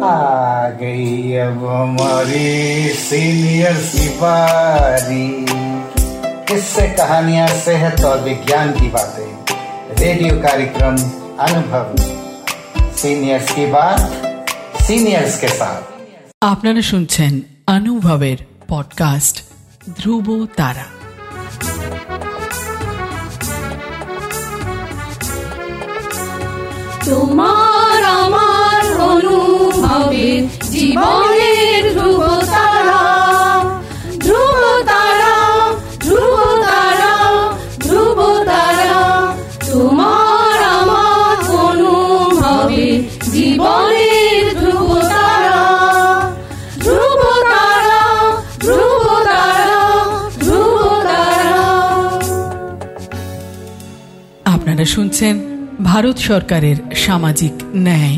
आ गई अब हमारी सीनियर की बारी किससे कहानियां सेहत और विज्ञान की बातें रेडियो कार्यक्रम अनुभव सीनियर्स की बात सीनियर्स के साथ আপনারা শুনছেন অনুভবের পডকাস্ট ধ্রুব তারা তোমার আমার অনুভবের জীবনের ধ্রুব তারা ধ্রুব তারা ধ্রুব তারা ধ্রুব তারা তোমার আমার অনুভবের জীবনের ধ্রুব তারা ধ্রুব তারা ধ্রুব তারা ধ্রুব তারা আপনারা শুনছেন ভারত সরকারের সামাজিক ন্যায়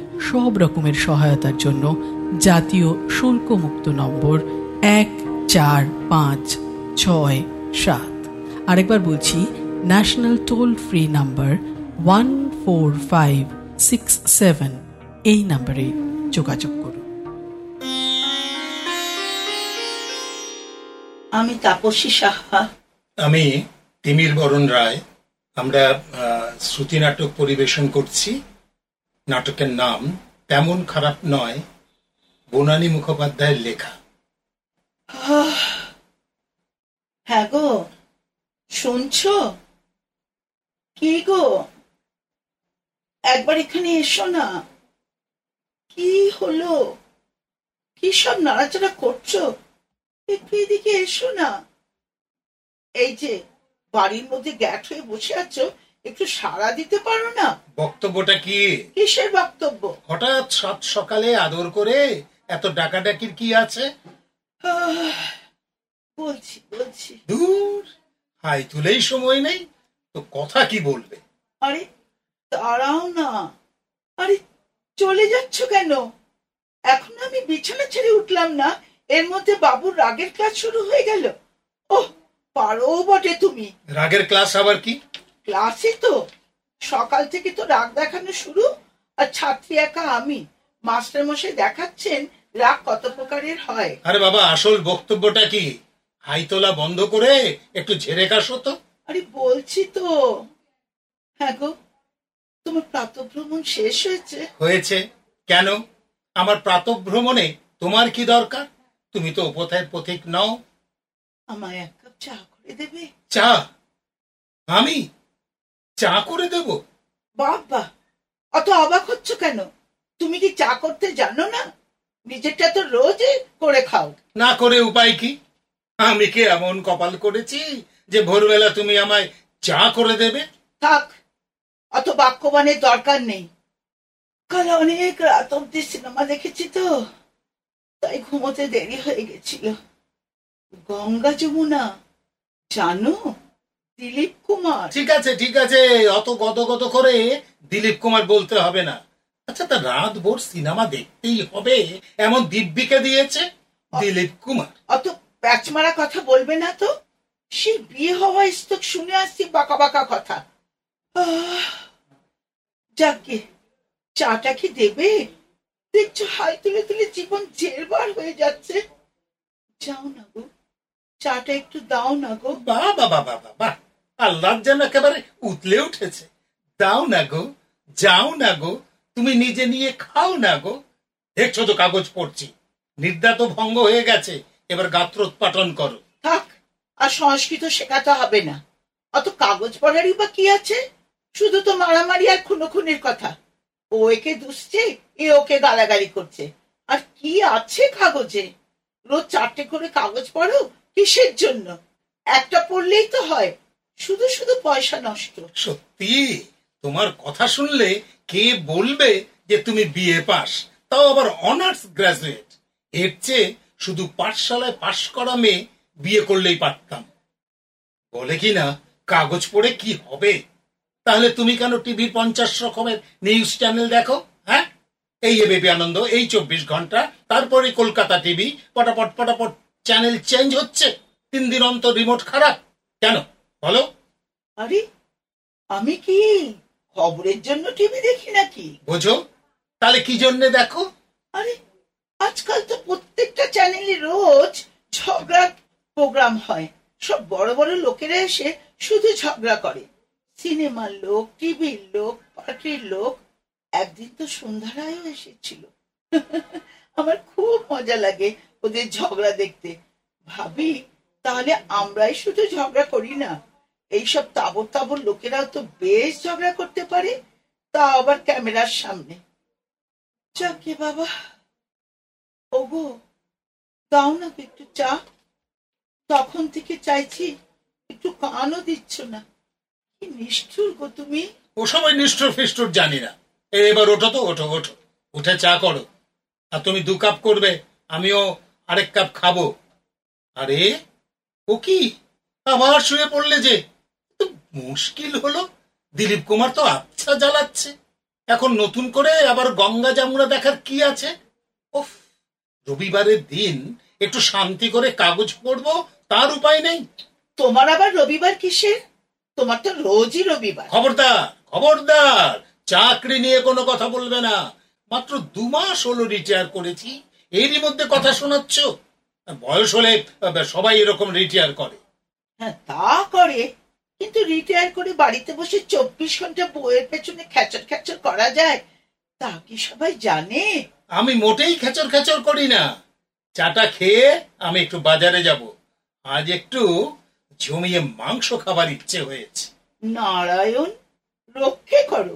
সব রকমের সহায়তার জন্য জাতীয় শুল্কমুক্ত নম্বর এক চার পাঁচ ছয় সাত। আরেকবার বলছি national toll free number one four five six seven এই নাম্বারে যোগাযোগ করুন। আমি তাপসী সাহা। আমি তিমির বরণ রায়। আমরা শ্রুতি নাটক পরিবেশন করছি। নাটকের নাম তেমন খারাপ নয়, বনানী মুখোপাধ্যায়ের লেখা। হ্যাঁ গো, শুনছো? কি গো? একবার এখানে এসো না। কি হলো? কি সব নাড়াচাড়া করছ? একটু এদিকে এসো না। এই যে, বাড়ির মধ্যে গ্যাট হয়ে বসে আছো একটু সাড়া দিতে পারো না? বক্তব্যটা কি? কিসের বক্তব্য? হঠাৎ সাত সকালে আদর করে এত ডাকাডাকির কি আছে? বলছি বলছি। দূর হাই তুলেই সময় নেই তো কথা কি বলবে? আরে দাঁড়াও না। আরে চলে যাচ্ছ কেন? এখন আমি বিছানা ছেড়ে উঠলাম না এর মধ্যে বাবুর রাগের ক্লাস শুরু হয়ে গেল। ওহ পারো বটে তুমি। রাগের ক্লাস আবার কি? ক্লাসে তো। সকাল থেকে তো রাগ দেখানো শুরু আর ছাত্রী একা আমি। মাস্টার মশাই দেখাচ্ছেন রাগ কত প্রকারের হয়। আরে বাবা আসল বক্তব্যটা কি? হাই তোলা বন্ধ করে একটু ঝেড়ে কাশো তো। আরে বলছি তো। হ্যাঁ গো তোমার প্রাতভ্রমণ শেষ হয়েছে? হয়েছে। কেন? আমার প্রাতভ্রমণে তোমার কি দরকার? তুমি তো উপথায় পথিক নও। আমায় এক কাপ চা করে দেবে? চা? আমি? চা করে দেব? বাবা অত অবাক হচ্ছ কেন? তুমি কি চা করতে জানো না? নিজেরটা তো রোজই করে খাও। না করে উপায় কি? আমি কি এমন কপাল করেছি যে ভোরবেলা তুমি আমায় চা করে দেবে? থাক অত বাক্যবানের দরকার নেই। কাল অনেক রাত অব্দি সিনেমা দেখেছি তো তাই ঘুমোতে দেরি হয়ে গেছিল। গঙ্গা যমুনা জানো? দিলীপ কুমার। ঠিক আছে ঠিক আছে অত গত গত করে দিলীপ কুমার বলতে হবে না। আচ্ছা তা রাত ভোর সিনেমা দেখতেই হবে এমন দিব্যিকে দিয়েছে দিলীপ কুমার। অত প্যাচ মারা কথা বলবে না তো? সে বিয়ে হওয়া স্তক শুনে আসছি বাঁকা বাঁকা কথা। যাকে চাটা কি দেবে? দেখছ হাই তুলে তুলে জীবন জেরবার হয়ে যাচ্ছে। যাও না গো চাটা একটু দাও না গো। বাহ বাবা বাবা বাহ। আল্লাহ যেন একেবারে উতলে উঠেছে। দাও না গো, যাও না গো, তুমি নিজে নিয়ে খাও না গো। দেখছ তো কাগজ পড়ছি। নির্দা তো ভঙ্গ হয়ে গেছে, এবার গাত্রোৎপাটন করো। থাক, আর সংস্কৃত শেখাতে হবে না। অত কাগজ পড়ারই বা কি আছে? শুধু তো মারামারি আর খুনোখুনির কথা। ও একে দুষছে, এ ওকে গালাগালি করছে। আর কি আছে কাগজে? রোজ চারটে করে কাগজ পড়ো কিসের জন্য? একটা পড়লেই তো হয় শুধু শুধু পয়সা নষ্ট। সত্যি? তোমার কথা শুনলে কে বলবে যে তুমি বিএ পাস? তাও আবার অনার্স গ্রাজুয়েট। এর চেয়ে শুধু পাঠশালায় পাশ করা মেয়ে বিয়ে করলেই পারতাম। বলে কি না, কাগজ পড়ে কি হবে? তাহলে তুমি কেন টিভির পঞ্চাশ রকমের নিউজ চ্যানেল দেখো হ্যাঁ? এই এবিপি আনন্দ, এই চব্বিশ ঘণ্টা, তারপরে কলকাতা টিভি, পটাপট পটাপট চ্যানেল চেঞ্জ হচ্ছে। তিন দিন অন্তর রিমোট খারাপ। কেন? বলো। আরে আমি কি খবরের জন্য টিভি দেখি নাকি? বোঝো তাহলে কি জন্যে দেখো? আরে আজকাল তো প্রত্যেকটা চ্যানেলে রোজ ঝগড়া প্রোগ্রাম হয়। সব বড় বড় লোকেরা এসে শুধু ঝগড়া করে। সিনেমার লোক টিভির লোক পার্টির লোক। একদিন তো সন্ধ্যা রায়ও এসেছিল। আমার খুব মজা লাগে ওদের ঝগড়া দেখতে। ভাবি তাহলে আমরাই শুধু ঝগড়া করি না? এইসব তাবর তাবর লোকেরাও তো বেশ ঝগড়া করতে পারে তা আবার ক্যামেরার সামনে। যাকে বাবা। ওগো, দাও না একটু চা। তখন থেকে চাইছি একটু কানও দিচ্ছ না। কি নিষ্ঠুর গো তুমি। ও সময় নিষ্ঠুর ফিষ্ঠুর জানি না। এবার ওঠো তো, ওঠো ওঠো। উঠে চা করো। আর তুমি দু কাপ করবে, আমিও আরেক কাপ খাব। আরে, ও কি? আবার শুয়ে পড়লে যে মুশকিল হলো। দিলীপ কুমার তো আচ্ছা জ্বালাচ্ছে। এখন নতুন করে আবার গঙ্গা জামুনা দেখার কি আছে? ওফ রবিবারের দিন একটু শান্তি করে কাগজ পড়ব তার উপায় নেই। তোমার আবার রবিবার কিসে তোমার তো রোজই রবিবার। খবরদার খবরদার চাকরি নিয়ে কোনো কথা বলবে না। মাত্র দু মাস হলো রিটায়ার করেছি এরই মধ্যে কথা শোনাচ্ছ। বয়স হলে সবাই এরকম রিটায়ার করে। হ্যাঁ তা করে। রিটায়ার করে বাড়িতে বসে চব্বিশ ঘণ্টা বইয়ের পেছনে খ্যাচর খ্যাচর করা যায় তা কি সবাই জানে? আমি মোটেই খেচর খেচর করি না। চাটা খেয়ে আমি একটু বাজারে যাব। আজ একটু জমিয়ে মাংস খাবার ইচ্ছে হয়েছে। নারায়ণ রক্ষে করো।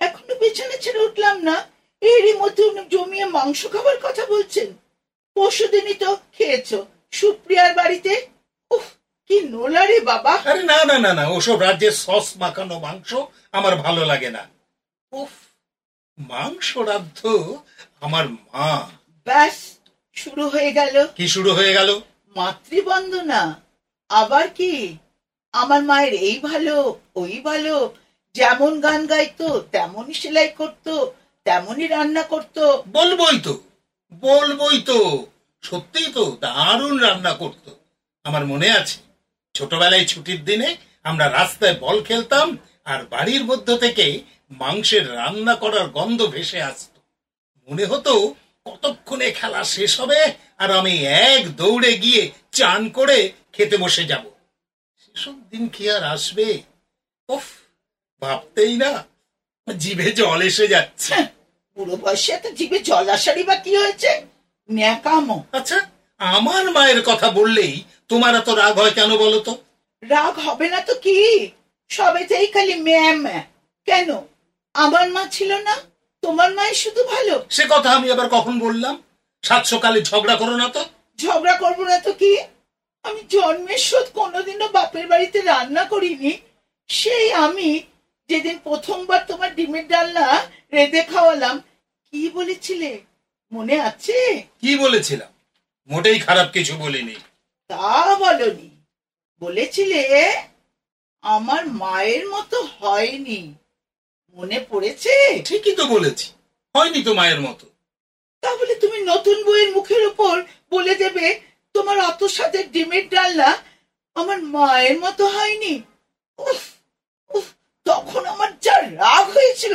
এখনও বিছানা ছেড়ে উঠলাম না। এরই মধ্যে উনি জমিয়ে মাংস খাবার কথা বলছেন। পরশুদিনই তো খেয়েছো। সুপ্রিয়ার বাড়িতে? উফ কি নোলা রে বাবা? আরে না না না না ওসব রাজ্যের সস মাখানো মাংস আমার ভালো লাগে না। উফ। মাংস রাদ্ধ আমার মা। ব্যাস শুরু হয়ে গেল। কি শুরু হয়ে গেল? মাতৃবন্দনা। আবার কি? আমার মায়ের এই ভালো ওই ভালো। যেমন গান গাইতো তেমনই সেলাই করতো তেমনই রান্না করতো। বলবই তো বলবই তো। সত্যিই তো দারুণ রান্না করতো। আমার মনে আছে ছোটবেলায় ছুটির দিনে আমরা রাস্তায় বল খেলতাম আর বাড়ির মধ্য থেকে মাংসের রান্না করার গন্ধ ভেসে আসতো। মনে হতো কতক্ষণে খেলা শেষ হবে আর আমি এক দৌড়ে গিয়ে চান করে খেতে বসে যাব। সেসব দিন কি আর আসবে? উফ ভাবতেই না জিভে জল এসে যাচ্ছে। হ্যাঁ, বুড়ো বয়সে এত জিভে জল আসারই বা কি হয়েছে? ন্যাকামো। আচ্ছা আমার মায়ের কথা বললেই তোমার এত রাগ হয় কেন বলো তো? রাগ হবে না তো কি? সবেতেই খালি ম্যাম। কেন? আমার মা ছিল না? তোমার মাই শুধু ভালো? সে কথা আমি আবার কখন বললাম? সাত সকালে ঝগড়া করো না তো। ঝগড়া করব না তো কি? আমি জন্মের শোধ কোনোদিনও বাপের বাড়িতে রান্না করিনি। সেই আমি যেদিন প্রথমবার তোমার ডিমের ডালনা রেঁধে খাওয়ালাম কি বলেছিলে? মনে আছে? কি বলেছিলাম? মোটেই খারাপ কিছু বলিনি। তা বলনি। বলেছিলে আমার মায়ের মতো হয়নি। মনে পড়েছে? ঠিকই তো বলেছি হয়নি তো মায়ের মতো। তাহলে তুমি নতুন বইয়ের মুখের উপর বলে দেবে তোমার অত সাথে ডিমের ডালনা আমার মায়ের মতো হয়নি? উফ উফ তখন আমার যা রাগ হয়েছিল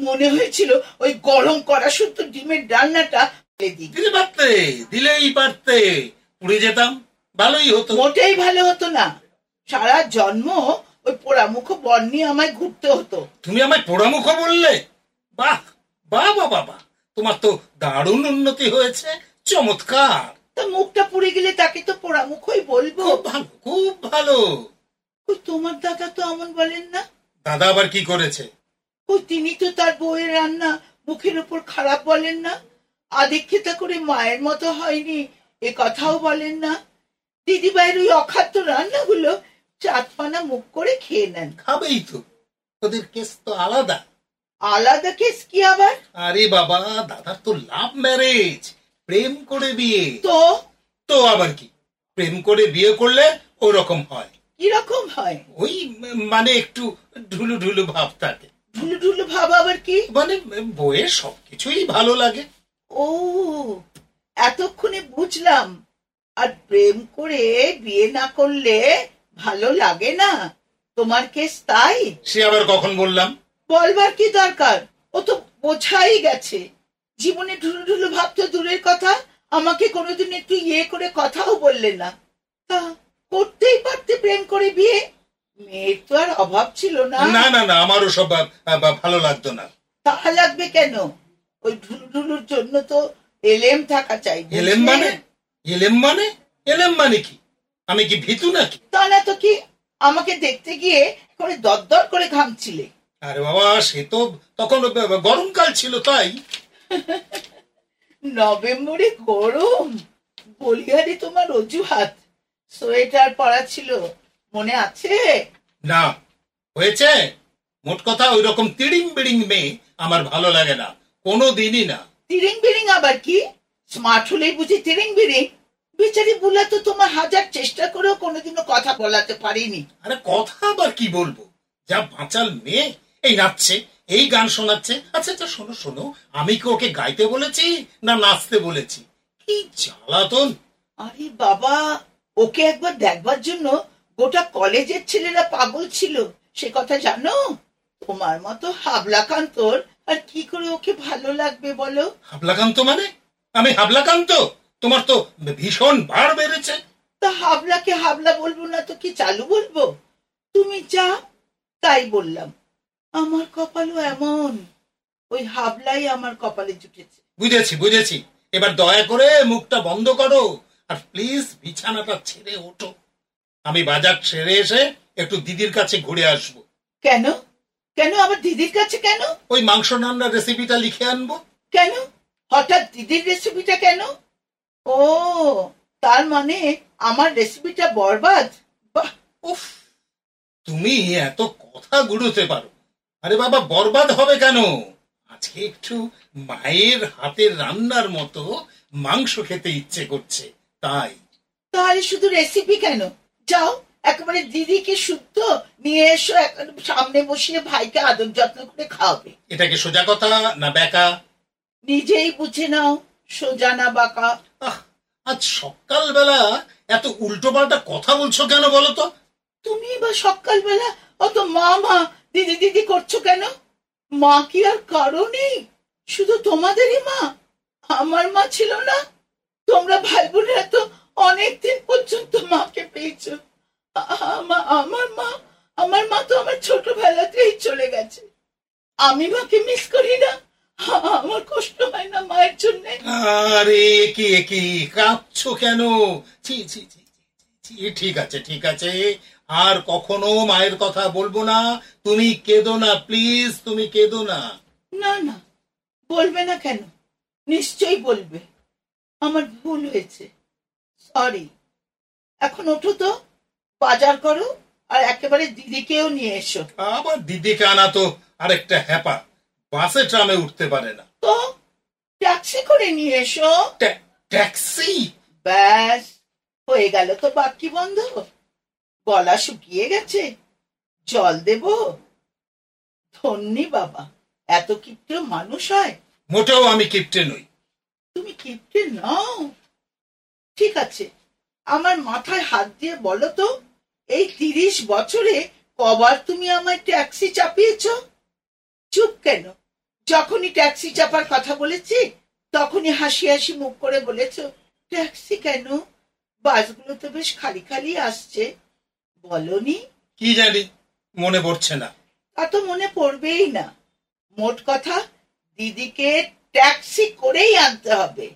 মনে হয়েছিল ওই গরম করা শুদ্ধ ডিমের ডালনাটা দিলে। পারতে দিলেই পারতে। পুড়ে যেতাম ভালোই হতো। মোটেই ভালো হতো না। সারা জন্ম ওই পোড়ামুখ বন নিয়ে আমায় ঘুরতে হতো। তুমি আমায় পোড়ামুখ বললে? বাহ বাহ বাবা তোমার তো দারুণ উন্নতি হয়েছে চমৎকার। তা মুখটা পুড়ে গেলে তাকে তো পোড়ামুখই বলব। খুব ভালো খুব ভালো। ওই তোমার দাদা তো এমন বলেন না? দাদা আবার কি করেছে? ওই তিনি তো তার বউয়ের রান্না মুখের উপর খারাপ বলেন না? আদিক্ষেতা করে মায়ের মতো হয়নি। এ কথাও বলেন না। দিদিভাইয়ের ওই অখাদ্য রান্নাগুলো চাঁদপানা মুখ করে খেয়ে নেন। খাবেই তো। ওদের কেস তো আলাদা। আলাদা কেস কি আবার? আরে বাবা দাদার তো লাভ ম্যারেজ প্রেম করে বিয়ে। তো? তো আবার কি? প্রেম করে বিয়ে করলে ওরকম হয়। কীরকম হয়? ওই মানে একটু ঢুলু ঢুলু ভাব থাকে। ঢুলু ঢুলু ভাব আবার কি? মানে বইয়ের সবকিছুই ভালো লাগে। ও এতক্ষণে বুঝলাম। আর প্রেম করে বিয়ে না করলে ভালো লাগে না। তোমার কেস তাই? সে আবার কখন বললাম? বলবার কি দরকার? ও তো বোঝাই গেছে। জীবনে ঢুলু ঢুলু ভাবতো দূরের কথা। আমাকে কোনোদিন একটু ইয়ে করে কথাও বললে না। তা করতেই পারতে প্রেম করে বিয়ে? মেয়ের তো আর অভাব ছিল না। না না না আমারও সব ভালো লাগতো না। তাহা লাগবে কেন? ওই ঢুলু ঢুলুর জন্য তো এলেম থাকা চাই? এলেম মানে? এলেম মানে? এলেম মানে কি? আমি কি ভীতু নাকি? তা না তো কি আমাকে দেখতে গিয়ে করে দরদর করে ঘামছিলে। আরে বাবা সে তো তখন গরমকাল ছিল তাই। নভেম্বরে গরম বলিহারি তোমার অজুহাত। সোয়েটার পরা ছিল মনে আছে? না হয়েছে। মোট কথা ওই রকম তিড়িং বিড়িং মেয়ে আমার ভালো লাগে না। কোনো দিনই না। তিরিং বিরিং আবার কি? স্মার্ট হলেই বুঝি তিরিং বিরিং বেচারি বুলা তো তোমার হাজার চেষ্টা করেও কোনোদিনও কথা বলাতে পারিনি। আরে কথা আবার কি বলব? যা বাঁচাল মেয়ে এই নাচছে এই গান শোনাচ্ছে। আচ্ছা আচ্ছা শোনো শোনো আমি কি ওকে গাইতে বলেছি না নাচতে বলেছি? কি জ্বালাতন। আরে বাবা ওকে একবার দেখবার জন্য গোটা কলেজের ছেলেরা পাগল ছিল। সে কথা জানো? তোমার মতো হাবলাকান্তর আর কি করে ওকে ভালো লাগবে বলো? হাবলাকান্ত মানে? আমি হাবলাকান্ত? তোমার তো ভীষণ ভার বেড়েছে। তা হাবলাকে হাবলা বলব না তো কি চালু বলব? তুমি যা তাই বললাম। আমার কপালও এমন। ওই হাবলাই আমার কপালে জুটেছে। বুঝেছি বুঝেছি। এবার দয়া করে মুখটা বন্ধ করো আর প্লিজ বিছানাটা ছেড়ে ওঠো। আমি বাজার ছেড়ে এসে একটু দিদির কাছে ঘুরে আসব। কেন? কেন? আবার দিদির কাছে কেন? ওই মাংস রান্নার রেসিপিটা লিখে আনব। কেন? হঠাৎ দিদির রেসিপিটা কেন? ও তার মানে আমার রেসিপিটা বরবাদ? বাহ! উফ তুমি এত কথা গুড়োতে পারো। আরে বাবা বরবাদ হবে কেন? আজকে একটু মায়ের হাতের রান্নার মতো মাংস খেতে ইচ্ছে করছে তাই। তাহলে শুধু রেসিপি কেন? যাও একেবারে দিদিকে শুদ্ধ নিয়ে এসো সামনে বসিয়ে ভাইকে আদর যত্ন করে খাওয়াবে। এটাকে সোজা কথা না বেকা নিজেই বুঝে নাও সোজা না বাঁকা। আজ সকালবেলা এত উল্টো পাল্টা কথা বলছো কেন বলো তো? তুমি বা সকালবেলা অত মা মা দিদি দিদি করছ কেন? মা কি আর কারও নেই? শুধু তোমাদেরই মা। আমার মা ছিল না। তোমরা ভাই বোনেরা তো অনেকদিন পর্যন্ত মাকে পেয়েছ। আমার মা আমার মা তো আমার ছোটবেলাতেই চলে গেছে। আমি মাকে মিস করি না। আমার কষ্ট হয় না মায়ের জন্যে। আরে কি কি কাঁদছো কেন? ছি, ছি, ছি, ঠিক আছে ঠিক আছে। আর কখনো মায়ের কথা বলব না। তুমি কেঁদো না প্লিজ তুমি কেঁদো না। না না বলবে না কেন? নিশ্চয়ই বলবে। আমার ভুল হয়েছে। সরি এখন ওঠো তো। বাজার করো আর একেবারে দিদিকেও নিয়ে এসো। আবার দিদিকে আনা তো আরেকটা হ্যাপা। বাসে ট্রামে উঠতে পারে না। তো ট্যাক্সি করে নিয়ে এসো। ট্যাক্সি? ব্যাস হয়ে গেল তো বাকি বন্ধ। গলা শুকিয়ে গেছে। জল দেব। ধন্যি বাবা এত কিপ্ট মানুষ হয়। মোটেও আমি কিপটে নই। তুমি কিপ্টে নাও। ঠিক আছে আমার মাথায় হাত দিয়ে বলো তো। এই তিরিশ বছরে কবার তুমি আমায় ট্যাক্সি চাপিয়েছ? চুপ কেন? যখনই ট্যাক্সি চাপার কথা বলেছি তখনই হাসি হাসি মুখ করে বলেছ ট্যাক্সি কেন? বাসগুলো তো বেশ খালি খালি আসছে। বলনি? কি জানি মনে পড়ছে না। তা তো মনে পড়বেই না। মোট কথা দিদিকে ট্যাক্সি করেই আনতে হবে।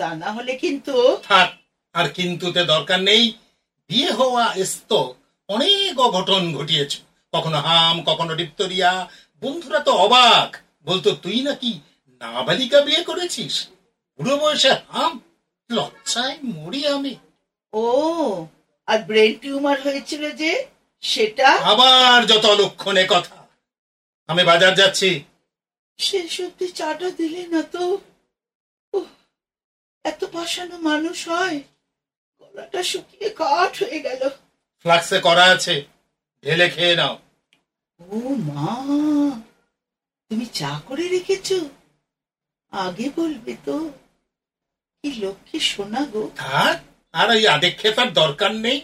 তা না হলে কিন্তু থাক আর কিন্তুতে দরকার নেই। বিয়ে হওয়া এস্ত। অনেক অঘটন ঘটিয়েছ। কখনো হাম কখনো ডিপ্তরিয়া। বন্ধুরা তো অবাক। বলতো তুই নাকি নাবালিকা বিয়ে করেছিস? বুড়ো বয়সে হাম লজ্জায় মরি আমি। ও আর ব্রেন টিউমার হয়েছিল যে সেটা? আবার যত অলক্ষণে কথা। আমি বাজার যাচ্ছি। শেষ সত্যি চাটা দিলে না তো? এত পাশানো মানুষ হয়। গলাটা শুকিয়ে কাঠ হয়ে গেল ফ্লাক্সে করা আছে ঢেলে খেয়ে নাও। ও মা তুমি চা করে রেখেছো? আগে বলবে তো কি লক্ষ্মী সোনা গো। থাক আর ওই আদেক্ষেতার দরকার নেই।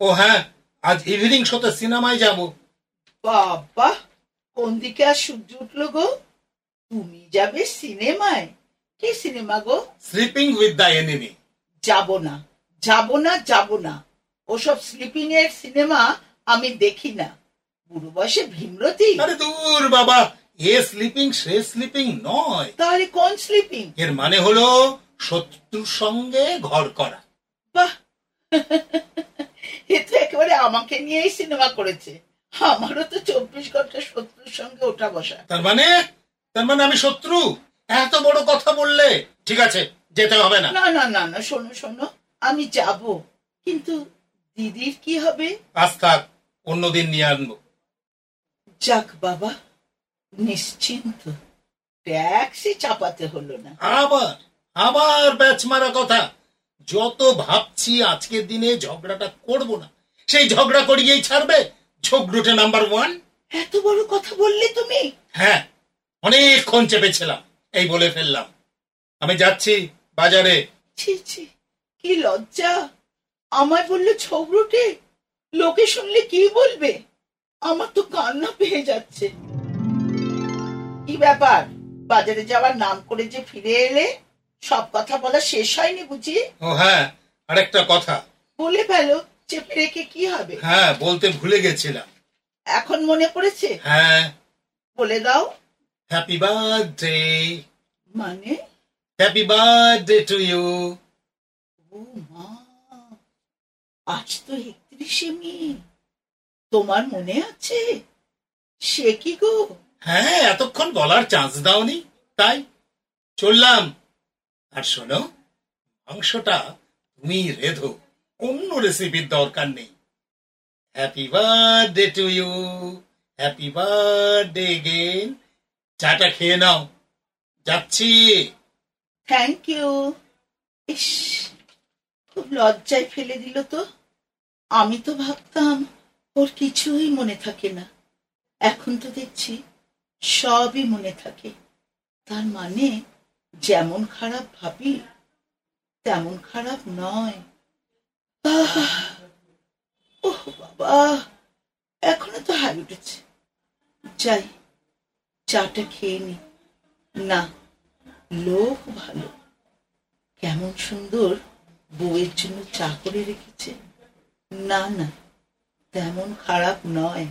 ও হ্যাঁ আজ ইভিনিং শোতে সিনেমায় যাব। বাবা কোন দিকে আর সূর্য উঠল গো? তুমি যাবে সিনেমায় কি সিনেমা গো? স্লিপিং উইথ দ্য এনিমি যাব না। যাব না যাব না। ওসব স্লিপিং এর সিনেমা আমি দেখি না। বুড়ো বয়সে ভীমরতি? আরে দূর বাবা। এ স্লিপিং সে স্লিপিং নয়। তাহলে কোন স্লিপিং এর মানে হলো শত্রুর সঙ্গে ঘর করা। বাহ! এ তো একেবারে আমাকে নিয়েই সিনেমা করেছে। আমারও তো চব্বিশ ঘণ্টা শত্রুর সঙ্গে ওঠা বসা। তার মানে? তার মানে আমি শত্রু? এত বড় কথা বললে ঠিক আছে যেতে হবে না। না না না না শোনো শোনো। আমি যাব। কিন্তু দিদির কি হবে? আজ থাক অন্যদিন নিয়ে আনব যাক বাবা নিশ্চিন্ত। ট্যাক্সি চাপাতে হলো না। আবার আবার ব্যাচ মারা কথা। যত ভাবছি আজকের দিনে ঝগড়াটা করব না সেই ঝগড়া করিয়েই ছাড়বে ঝগড়ুটে নাম্বার ওয়ান। এত বড় কথা বললে তুমি? হ্যাঁ অনেকক্ষণ চেপেছিলাম এই বলে ফেললাম। আমি যাচ্ছি বাজারে। ছি ছি। কি লজ্জা? আমায় বললে ছবরুটে লোকে শুনলে কি বলবে? আমার তো কান্না পেয়ে যাচ্ছে। কি ব্যাপার? বাজারে যাওয়ার নাম করে যে ফিরে এলে সব কথা বলা শেষ হয়নি বুঝি? ও হ্যাঁ আরেকটা কথা। বলে ফেলো চেপে রেখে কি হবে। হ্যাঁ বলতে ভুলে গেছিলাম। এখন মনে পড়েছে? হ্যাঁ। বলে দাও। হ্যাপি বার্থডে মানে? হ্যাপি বার্থডে টু ইউ ও মা আজ তো একত্রিশে মে। তোমার মনে আছে? সে কি গো? হ্যাঁ এতক্ষণ বলার চান্স দাওনি তাই চললাম। আর শোনো মাংসটা তুমি রেধো অন্য রেসিপির দরকার নেই। Happy birthday to you happy birthday gain চাটা খেয়ে নাও যাচ্ছি। থ্যাংক ইউ ইস খুব লজ্জায় ফেলে দিল তো। আমি তো ভাবতাম, ওর কিছুই মনে থাকে না। এখন তো দেখছি, সবই মনে থাকে। তার মানে যেমন খারাপ ভাবি, তেমন খারাপ নয়। ওহ বাবা! এখনও তো হাই উঠেছে। যাই, চাটা খেয়ে নি। না, লোক ভালো। কেমন সুন্দর। বউয়ের জন্য চা করে রেখেছে। না না, তেমন খারাপ নয়।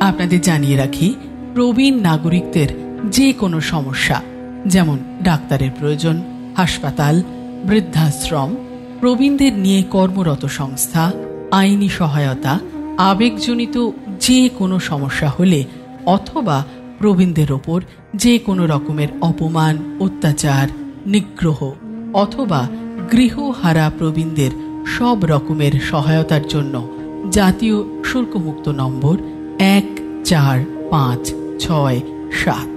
আপনাদের জানিয়ে রাখি, প্রবীণ নাগরিকদের যে কোনো সমস্যা, যেমন ডাক্তারের প্রয়োজন, হাসপাতাল, বৃদ্ধাশ্রম, প্রবীণদের নিয়ে কর্মরত সংস্থা, আইনি সহায়তা, আবেগজনিত যে কোনো সমস্যা হলে অথবা প্রবীণদের ওপর যে কোনো রকমের অপমান, অত্যাচার নিগ্রহ অথবা গৃহহারা প্রবীণদের সব রকমের সহায়তার জন্য। জাতীয় শুল্কমুক্ত নম্বর এক চার পাঁচ ছয় সাত।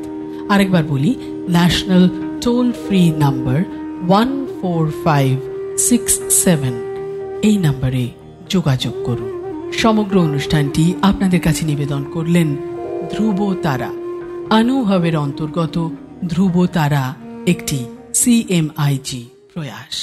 আরেকবার বলি national toll free number one four five six seven এই নাম্বারে যোগাযোগ করুন। সমগ্র অনুষ্ঠানটি আপনাদের কাছে নিবেদন করলেন ধ্রুব তারা আনুহবের অন্তর্গত ধ্রুব তারা একটি সিএমআইজি প্রয়াস